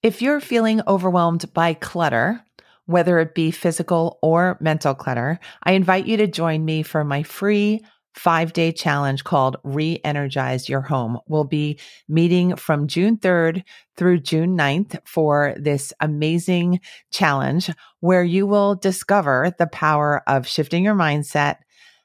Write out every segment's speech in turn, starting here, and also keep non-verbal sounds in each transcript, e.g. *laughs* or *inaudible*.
If you're feeling overwhelmed by clutter, whether it be physical or mental clutter, I invite you to join me for my free five day challenge called Re Energize Your Home. We'll be meeting from June 3rd through June 9th for this amazing challenge where you will discover the power of shifting your mindset,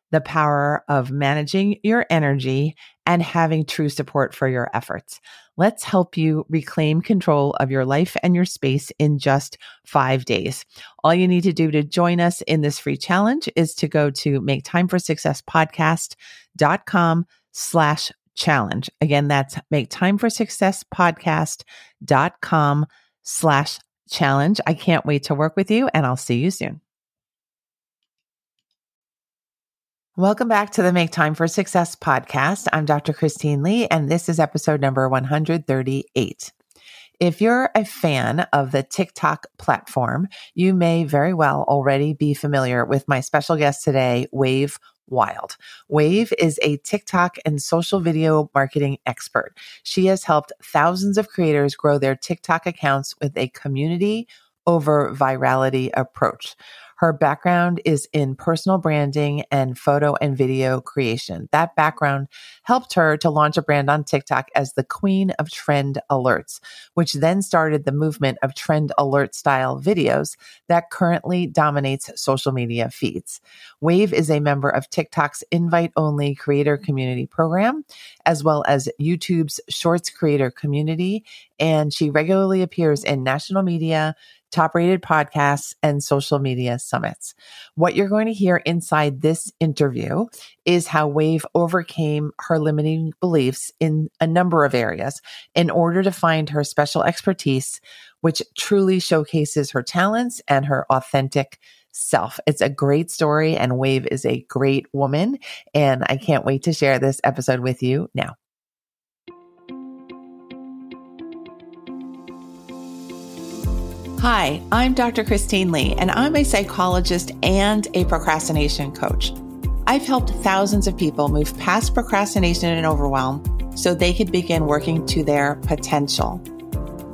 the power of managing your energy, and having true support for your efforts. Let's help you reclaim control of your life and your space in just five days. All you need to do to join us in this free challenge is to go to make time for success podcast.com slash challenge. Again, that's make time for success podcast.com slash challenge. I can't wait to work with you and I'll see you soon. Welcome back to the Make Time for Success podcast. I'm Dr. Christine Li, and this is episode number 138. If you're a fan of the TikTok platform, you may very well already be familiar with my special guest today, Wave Wyld. Wave is a TikTok and social video marketing expert. She has helped thousands of creators grow their TikTok accounts with a community over virality approach. Her background is in personal branding and photo and video creation. That background helped her to launch a brand on TikTok as the queen of trend alerts, which then started the movement of trend alert style videos that currently dominates social media feeds. Wave is a member of TikTok's invite only creator community program, as well as YouTube's shorts creator community. And she regularly appears in national media, top rated podcasts, and social media summits. What you're going to hear inside this interview is how Wave overcame her limiting beliefs in a number of areas in order to find her special expertise, which truly showcases her talents and her authentic self. It's a great story, and Wave is a great woman. And I can't wait to share this episode with you now. Hi, I'm Dr. Christine Li, and I'm a psychologist and a procrastination coach. I've helped thousands of people move past procrastination and overwhelm so they could begin working to their potential.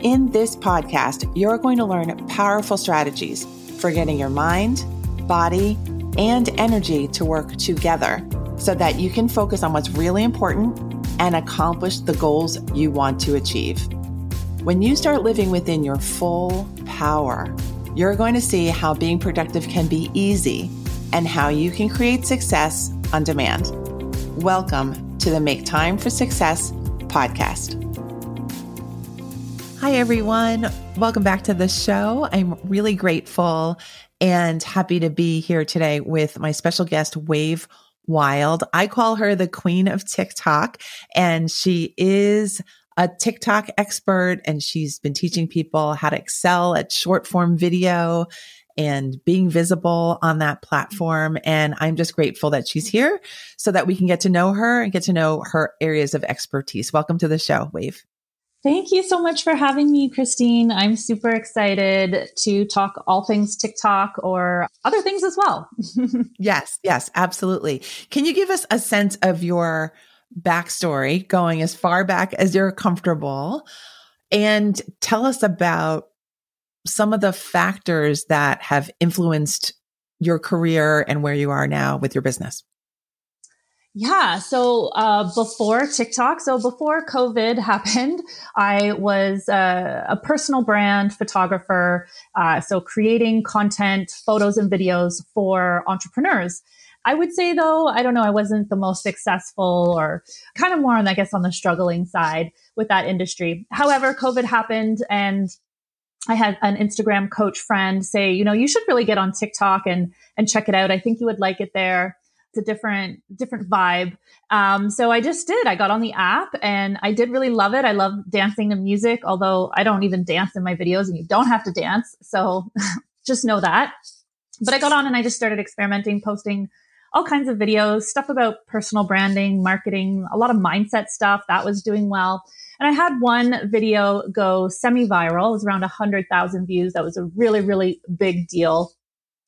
In this podcast, you're going to learn powerful strategies for getting your mind, body, and energy to work together so that you can focus on what's really important and accomplish the goals you want to achieve. When you start living within your full power, you're going to see how being productive can be easy and how you can create success on demand. Welcome to the Make Time for Success podcast. Hi, everyone. Welcome back to the show. I'm really grateful and happy to be here today with my special guest, Wave Wyld. I call her the queen of TikTok, and she is a TikTok expert and she's been teaching people how to excel at short form video and being visible on that platform. And I'm just grateful that she's here so that we can get to know her and get to know her areas of expertise. Welcome to the show, Wave. Thank you so much for having me, Christine. I'm super excited to talk all things TikTok or other things as well. *laughs* yes, yes, absolutely. Can you give us a sense of your backstory going as far back as you're comfortable and tell us about some of the factors that have influenced your career and where you are now with your business. Yeah. So uh, before TikTok, so before COVID *laughs* happened, I was uh, a personal brand photographer. Uh, so creating content, photos, and videos for entrepreneurs. I would say though, I don't know, I wasn't the most successful or kind of more on, I guess, on the struggling side with that industry. However, COVID happened and I had an Instagram coach friend say, you know, you should really get on TikTok and and check it out. I think you would like it there. It's a different different vibe. Um, so I just did. I got on the app and I did really love it. I love dancing to music, although I don't even dance in my videos, and you don't have to dance. So *laughs* just know that. But I got on and I just started experimenting, posting all kinds of videos, stuff about personal branding, marketing, a lot of mindset stuff that was doing well. And I had one video go semi viral. It was around 100,000 views. That was a really, really big deal.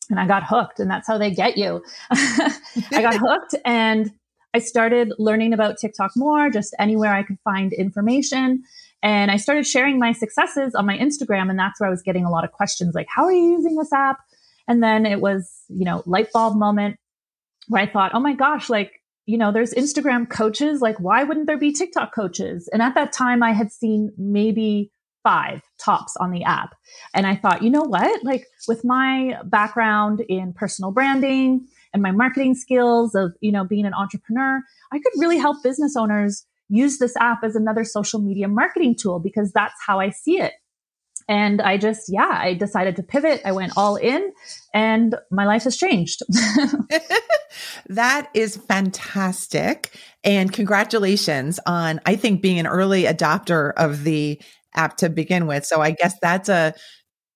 And I got hooked, and that's how they get you. *laughs* I got *laughs* hooked and I started learning about TikTok more, just anywhere I could find information. And I started sharing my successes on my Instagram. And that's where I was getting a lot of questions like, how are you using this app? And then it was, you know, light bulb moment where I thought, oh my gosh, like, you know, there's Instagram coaches. Like, why wouldn't there be TikTok coaches? And at that time, I had seen maybe five tops on the app. And I thought, you know what? Like, with my background in personal branding and my marketing skills of, you know, being an entrepreneur, I could really help business owners use this app as another social media marketing tool because that's how I see it. And I just, yeah, I decided to pivot. I went all in and my life has changed. *laughs* that is fantastic. And congratulations on, I think, being an early adopter of the app to begin with. So I guess that's a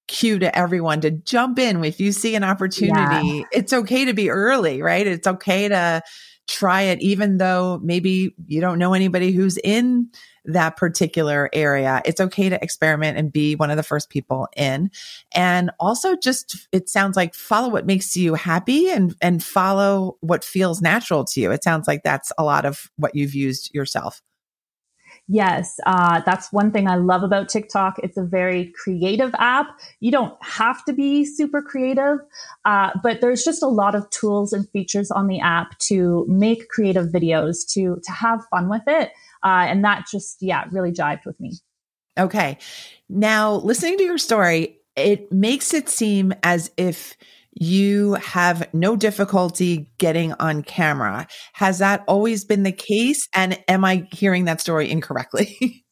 cue to everyone to jump in if you see an opportunity. Yeah. It's okay to be early, right? It's okay to try it, even though maybe you don't know anybody who's in that particular area. It's okay to experiment and be one of the first people in. And also just, it sounds like follow what makes you happy and, and follow what feels natural to you. It sounds like that's a lot of what you've used yourself. Yes, uh, that's one thing I love about TikTok. It's a very creative app. You don't have to be super creative, uh, but there's just a lot of tools and features on the app to make creative videos, to to have fun with it, uh, and that just yeah really jived with me. Okay, now listening to your story, it makes it seem as if you have no difficulty getting on camera. Has that always been the case? And am I hearing that story incorrectly? *laughs*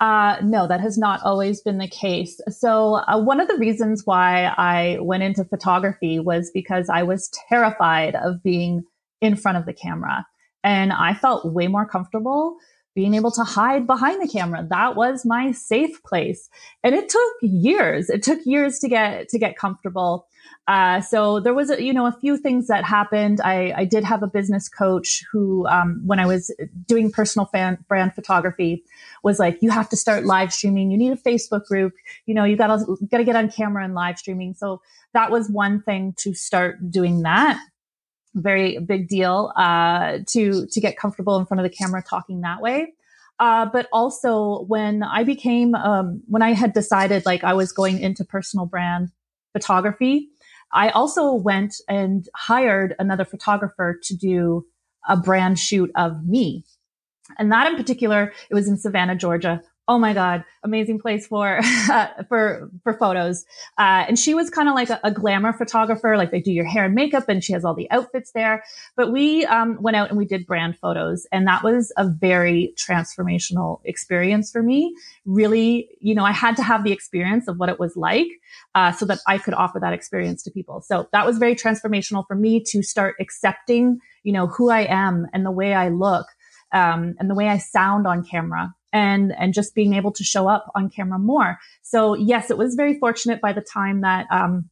Uh, no, that has not always been the case. So, uh, one of the reasons why I went into photography was because I was terrified of being in front of the camera. And I felt way more comfortable being able to hide behind the camera. That was my safe place. And it took years. It took years to get, to get comfortable. Uh, so there was, a, you know, a few things that happened. I, I did have a business coach who, um, when I was doing personal fan, brand photography, was like, "You have to start live streaming. You need a Facebook group. You know, you gotta gotta get on camera and live streaming." So that was one thing to start doing that. Very big deal uh, to to get comfortable in front of the camera talking that way. Uh, but also when I became um, when I had decided like I was going into personal brand photography I also went and hired another photographer to do a brand shoot of me. And that in particular, it was in Savannah, Georgia, oh my god amazing place for *laughs* uh, for for photos. Uh, and she was kind of like a, a, glamour photographer like they do your hair and makeup and she has all the outfits there. But we um, went out and we did brand photos and that was a very transformational experience for me. Really you know i had to have the experience of what it was like uh, so that i could offer that experience to people. So that was very transformational for me to start accepting you know who i am and the way i look um, and the way i sound on camera and and just being able to show up on camera more. So yes, it was very fortunate by the time that um,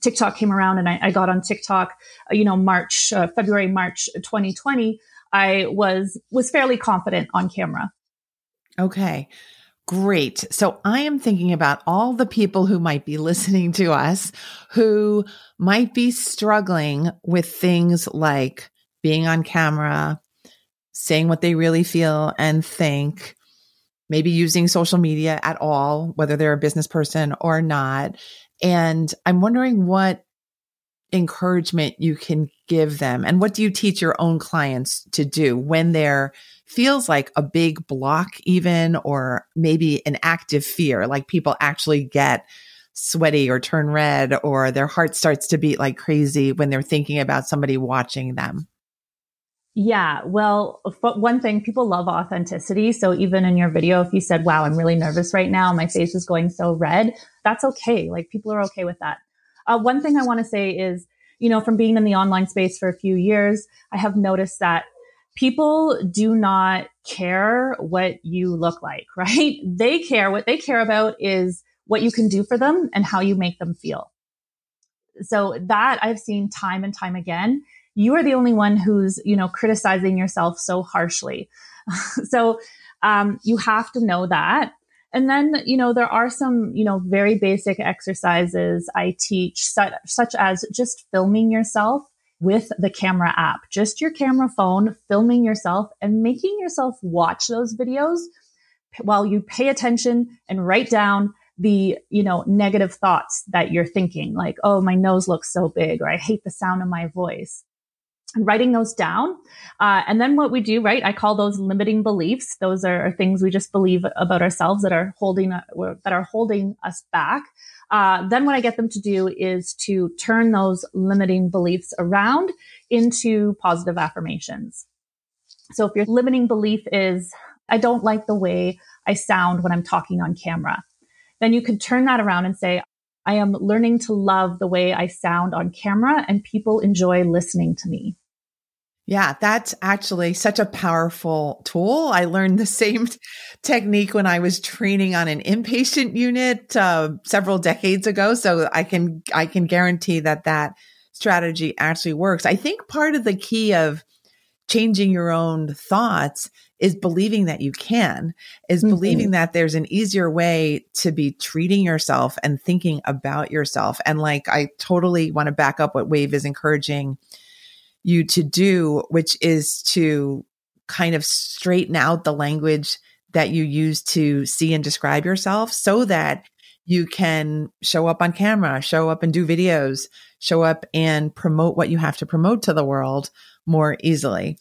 TikTok came around and I, I got on TikTok, uh, you know, March, uh, February, March 2020. I was was fairly confident on camera. Okay. Great. So I am thinking about all the people who might be listening to us who might be struggling with things like being on camera, saying what they really feel and think, maybe using social media at all, whether they're a business person or not. And I'm wondering what encouragement you can give them and what do you teach your own clients to do when there feels like a big block even or maybe an active fear like people actually get sweaty or turn red or their heart starts to beat like crazy when they're thinking about somebody watching them yeah. Well, one thing people love authenticity. So even in your video, if you said, wow, I'm really nervous right now, my face is going so red, that's okay. Like people are okay with that. Uh, one thing I want to say is, you know, from being in the online space for a few years, I have noticed that people do not care what you look like, *laughs* right? They care. What they care about is what you can do for them and how you make them feel. So that I've seen time and time again you are the only one who's, you know, criticizing yourself so harshly. *laughs* so um, you have to know that. And then, you know, there are some, you know, very basic exercises I teach, such, such as just filming yourself with the camera app, just your camera phone, filming yourself and making yourself watch those videos while you pay attention and write down the, you know, negative thoughts that you're thinking, like, oh, my nose looks so big, or I hate the sound of my voice. And writing those down. Uh, and then what we do, right? I call those limiting beliefs. Those are, are things we just believe about ourselves that are holding, uh, that are holding us back. Uh, then what I get them to do is to turn those limiting beliefs around into positive affirmations. So if your limiting belief is, I don't like the way I sound when I'm talking on camera then you can turn that around and say, I am learning to love the way I sound on camera and people enjoy listening to me. Yeah, that's actually such a powerful tool. I learned the *laughs* same technique when I was training on an inpatient unit uh, several decades ago. So I can I can guarantee that that strategy actually works. I think part of the key of changing your own thoughts is believing that you can, is mm-hmm. believing that there's an easier way to be treating yourself and thinking about yourself. And like, I totally want to back up what Wave is encouraging you to do, which is to kind of straighten out the language that you use to see and describe yourself so that you can show up on camera, show up and do videos, show up and promote what you have to promote to the world more easily.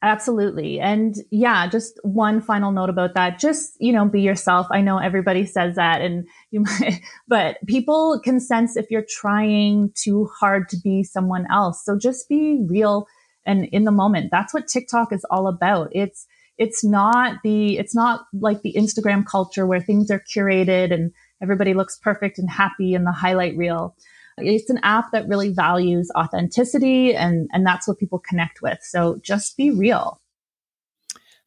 Absolutely. And yeah, just one final note about that. Just, you know, be yourself. I know everybody says that and *laughs* you might, but people can sense if you're trying too hard to be someone else. So just be real and in the moment. That's what TikTok is all about. It's, it's not the, it's not like the Instagram culture where things are curated and everybody looks perfect and happy in the highlight reel. It's an app that really values authenticity and, and that's what people connect with. So just be real.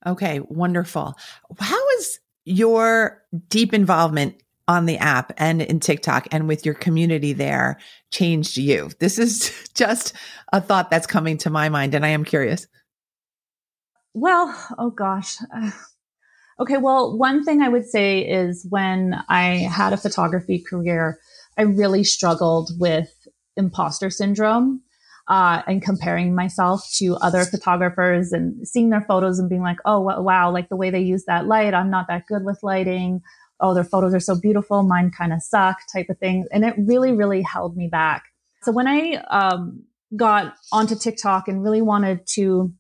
Okay, wonderful. How is your deep involvement on the app and in TikTok and with your community there changed you? This is *laughs* just a thought that's coming to my mind and I am curious. Well, oh gosh. *sighs* Okay, well, one thing I would say is when I had a photography career, I really struggled with imposter syndrome uh, and comparing myself to other photographers and seeing their photos and being like, oh, wow, like the way they use that light, I'm not that good with lighting. Oh, their photos are so beautiful. Mine kind of suck type of thing. And it really, really held me back. So when I um, got onto TikTok and really wanted to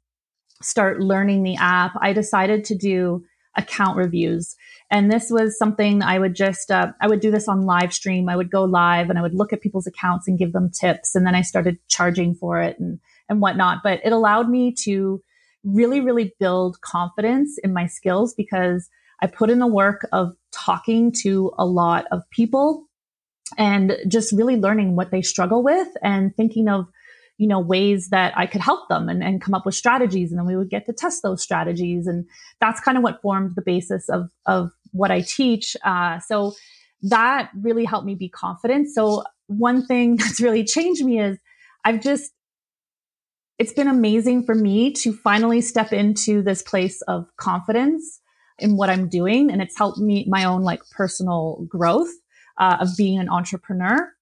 start learning the app, I decided to do account reviews. And this was something I would just, uh, I would do this on live stream. I would go live and I would look at people's accounts and give them tips. And then I started charging for it and, and whatnot. But it allowed me to really, really build confidence in my skills because I put in the work of talking to a lot of people and just really learning what they struggle with and thinking of you know, ways that I could help them and, and come up with strategies. And then we would get to test those strategies. And that's kind of what formed the basis of, of what I teach. Uh, so that really helped me be confident. So one thing *laughs* that's really changed me is I've just, it's been amazing for me to finally step into this place of confidence in what I'm doing. And it's helped me my own like personal growth uh, of being an entrepreneur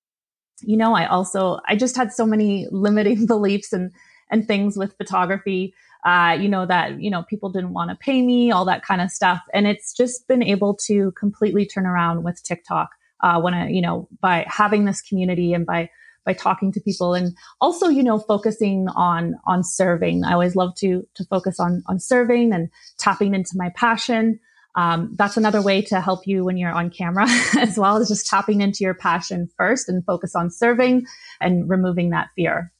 you know, I also, I just had so many *laughs* limiting beliefs and, and things with photography, uh, you know, that, you know, people didn't want to pay me, all that kind of stuff. And it's just been able to completely turn around with TikTok, uh, when I, you know, by having this community and by, by talking to people and also, you know, focusing on, on serving. I always love to, to focus on, on serving and tapping into my passion. Um, that's another way to help you when you're on camera *laughs* as well as just tapping into your passion first and focus on serving and removing that fear.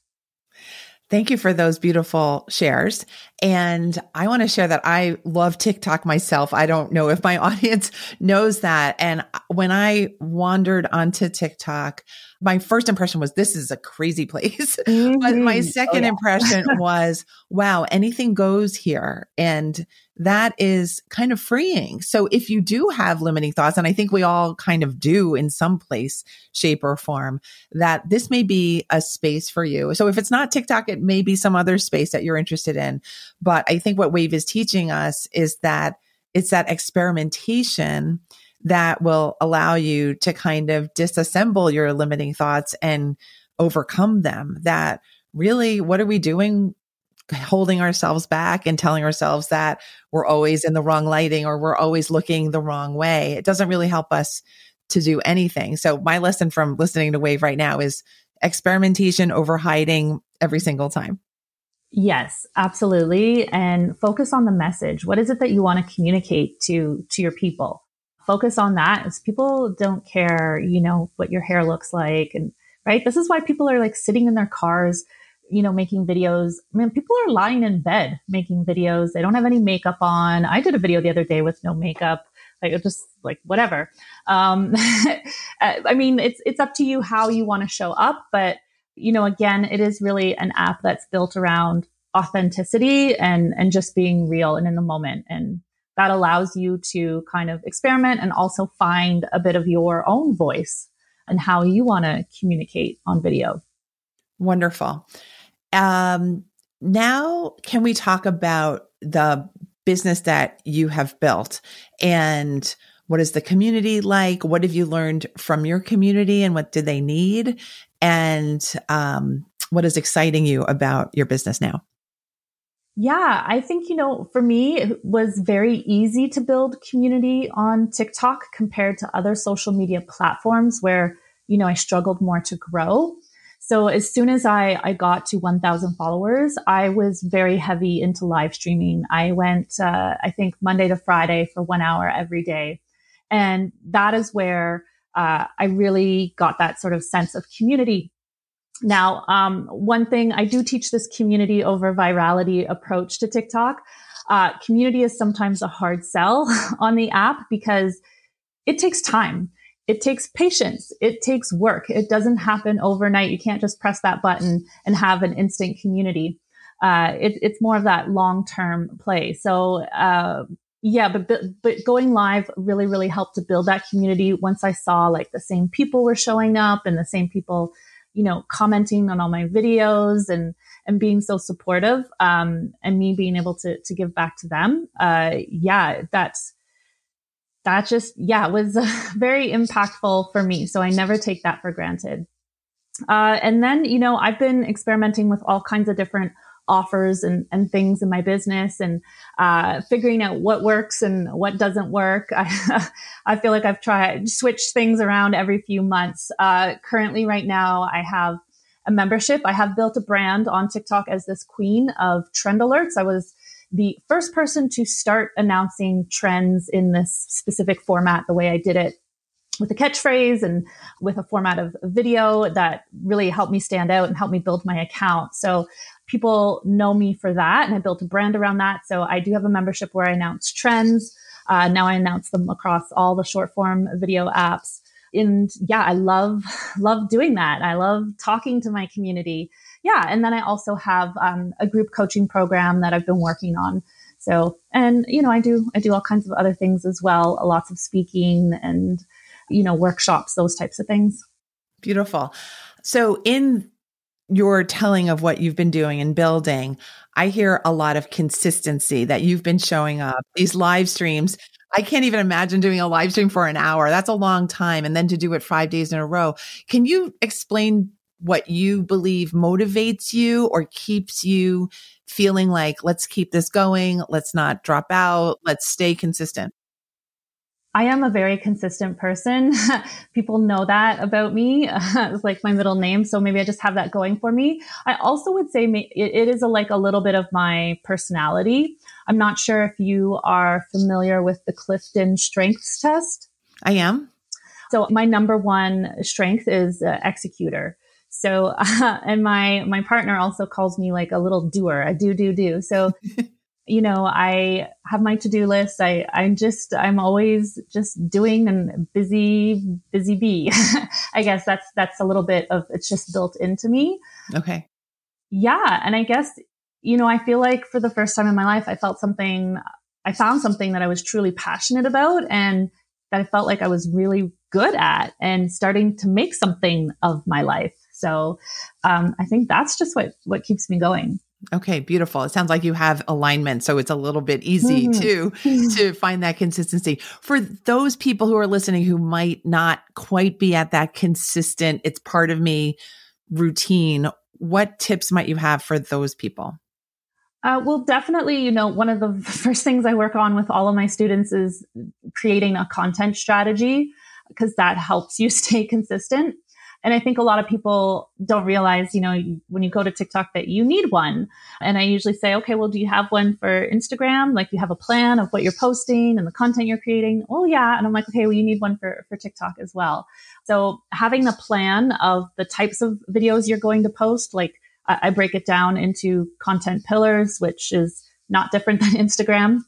Thank you for those beautiful shares. And I want to share that I love TikTok myself. I don't know if my *laughs* audience knows that. And when I wandered onto TikTok, my first impression was this is a crazy place. Mm-hmm. *laughs* but my mm-hmm. second oh, yeah. impression was, wow, anything goes here. And that is kind of freeing. So if you do have limiting thoughts, and I think we all kind of do in some place, shape or form, that this may be a space for you. So if it's not TikTok, it may be some other space that you're interested in. But I think what Wave is teaching us is that it's that experimentation that will allow you to kind of disassemble your limiting thoughts and overcome them. That really, what are we doing holding ourselves back and telling ourselves that we're always in the wrong lighting or we're always looking the wrong way. It doesn't really help us to do anything. So my lesson from listening to Wave right now is experimentation over hiding every single time. Yes, absolutely. And focus on the message. What is it that you want to communicate to, to your people? Focus on that people don't care, you know, what your hair looks like. And right. This is why people are like sitting in their cars, you know, making videos. I mean, people are lying in bed making videos. They don't have any makeup on. I did a video the other day with no makeup. Like just like whatever. Um, *laughs* I mean, it's, it's up to you how you want to show up, but you know, again, it is really an app that's built around authenticity and, and just being real and in the moment. And that allows you to kind of experiment and also find a bit of your own voice and how you want to communicate on video. Wonderful. Um, now, can we talk about the business that you have built and what is the community like? What have you learned from your community and what do they need? and um, what is exciting you about your business now? Yeah, I think, you know, for me, it was very easy to build community on TikTok compared to other social media platforms where, you know, I struggled more to grow. So as soon as I, I got to 1000 followers, I was very heavy into live streaming. I went, uh, I think Monday to Friday for one hour every day. And that is where uh, I really got that sort of sense of community. Now, um, one thing I do teach this community over virality approach to TikTok. Uh, community is sometimes a hard sell *laughs* on the app because it takes time. It takes patience. It takes work. It doesn't happen overnight. You can't just press that button and have an instant community. Uh, it, it's more of that long term play. So, uh, yeah, but, but going live really really helped to build that community. Once I saw like the same people were showing up and the same people, you know, commenting on all my videos and and being so supportive, um, and me being able to to give back to them. Uh, yeah, that's that just yeah was *laughs* very impactful for me. So I never take that for granted. Uh, and then you know I've been experimenting with all kinds of different offers and, and things in my business and uh, figuring out what works and what doesn't work. I, *laughs* I feel like I've tried switch things around every few months. Uh, currently, right now, I have a membership. I have built a brand on TikTok as this queen of trend alerts. I was the first person to start announcing trends in this specific format the way I did it with a catchphrase and with a format of video that really helped me stand out and helped me build my account. So people know me for that and I built a brand around that. So I do have a membership where I announce trends. Uh, now I announce them across all the short form video apps. And yeah, I love, love doing that. I love talking to my community. Yeah. And then I also have um, a group coaching program that I've been working on. So, and you know, I do, I do all kinds of other things as well, lots of speaking and, you know, workshops, those types of things. Beautiful. So in your telling of what you've been doing and building, I hear a lot of consistency that you've been showing up. These live streams, I can't even imagine doing a live stream for an hour. That's a long time. And then to do it five days in a row. Can you explain what you believe motivates you or keeps you feeling like, let's keep this going. Let's not drop out. Let's stay consistent. I am a very consistent person. *laughs* People know that about me. *laughs* it's like my middle name. So maybe I just have that going for me. I also would say it is a, like a little bit of my personality. I'm not sure if you are familiar with the Clifton strengths test. I am. So my number one strength is uh, executor. So, uh, *laughs* and my, my partner also calls me like a little doer, a do, do, do. So *laughs* you know, I have my to-do list. I, I'm just, I'm always just doing and busy, busy bee. *laughs* I guess that's, that's a little bit of, it's just built into me. Okay. Yeah. And I guess, you know, I feel like for the first time in my life, I felt something, I found something that I was truly passionate about and that I felt like I was really good at and starting to make something of my life. So, um, I think that's just what, what keeps me going. Okay, beautiful. It sounds like you have alignment, so it's a little bit easy mm-hmm. to *laughs* to find that consistency. For those people who are listening who might not quite be at that consistent, it's part of me routine, what tips might you have for those people? Uh, well, definitely, you know, one of the *laughs* first things I work on with all of my students is creating a content strategy because that helps you *laughs* stay consistent. And I think a lot of people don't realize, you know, when you go to TikTok that you need one. And I usually say, okay, well, do you have one for Instagram? Like you have a plan of what you're posting and the content you're creating? Oh, yeah. And I'm like, okay, well, you need one for, for TikTok as well. So having the plan of the types of videos you're going to post, like I, I break it down into content pillars, which is not different than *laughs* Instagram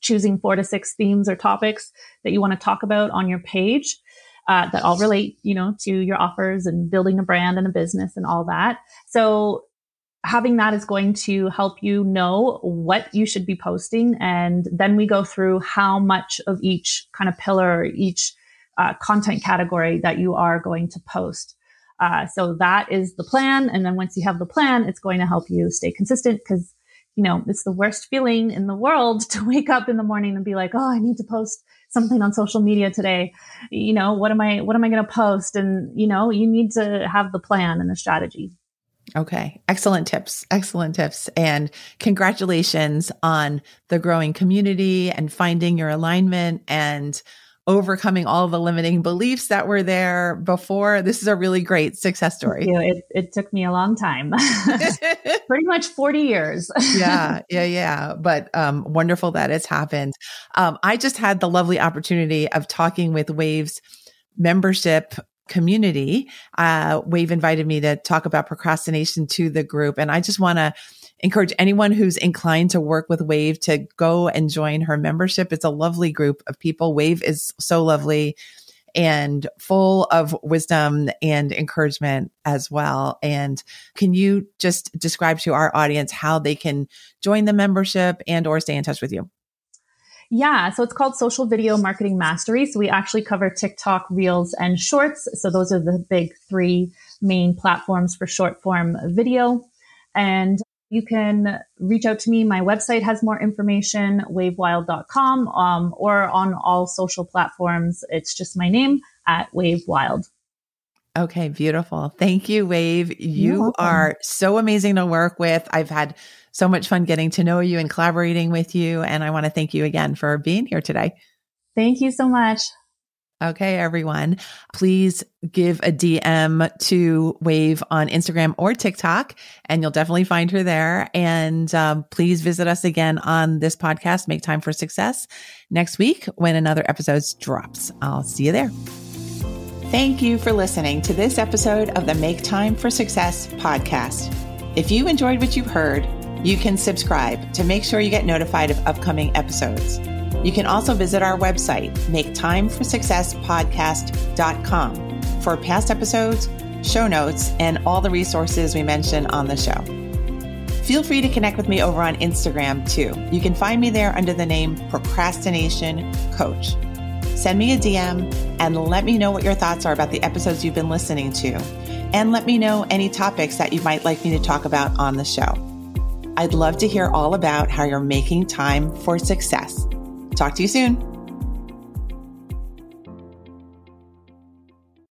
choosing four to six themes or topics that you want to talk about on your page uh, that all relate, you know, to your offers and building a brand and a business and all that. So having that is going to help you know what you should be posting. And then we go through how much of each kind of pillar, each uh, content category that you are going to post. Uh, so that is the plan. And then once you have the plan, it's going to help you stay consistent because, you know, it's the worst feeling in the world *laughs* to wake up in the morning and be like, oh, I need to post something on social media today you know what am i what am i going to post and you know you need to have the plan and the strategy Okay. Excellent tips. Excellent tips. And congratulations on the growing community and finding your alignment and overcoming all the limiting beliefs that were there before. This is a really great success story. It, it took me a long time, *laughs* *laughs* pretty much 40 years. *laughs* yeah, yeah, yeah. But um, wonderful that it's happened. Um, I just had the lovely opportunity of talking with Wave's membership community. Uh, Wave invited me to talk about procrastination to the group. And I just want to encourage anyone who's inclined to work with Wave to go and join her membership. It's a lovely group of people. Wave is so lovely and full of wisdom and encouragement as well. And can you just describe to our audience how they can join the membership and or stay in touch with you? Yeah, so it's called Social Video Marketing Mastery. So we actually cover TikTok, Reels, and Shorts. So those are the big three main platforms for short form video. And you can reach out to me. My website has more information, wavewyld.com, um, or on all social platforms. It's just my name at wavewild. Okay, beautiful. Thank you, Wave. You are so amazing to work with. I've had so much fun getting to know you and collaborating with you. And I want to thank you again for being here today. Thank you so much. Okay, everyone, please give a DM to Wave on Instagram or TikTok, and you'll definitely find her there. And um, please visit us again on this podcast, Make Time for Success, next week when another episode drops. I'll see you there. Thank you for listening to this episode of the Make Time for Success podcast. If you enjoyed what you've heard, you can subscribe to make sure you get notified of upcoming episodes. You can also visit our website, maketimeforsuccesspodcast.com, for past episodes, show notes, and all the resources we mention on the show. Feel free to connect with me over on Instagram too. You can find me there under the name Procrastination Coach. Send me a DM and let me know what your thoughts are about the episodes you've been listening to. And let me know any topics that you might like me to talk about on the show. I'd love to hear all about how you're making time for success. Talk to you soon.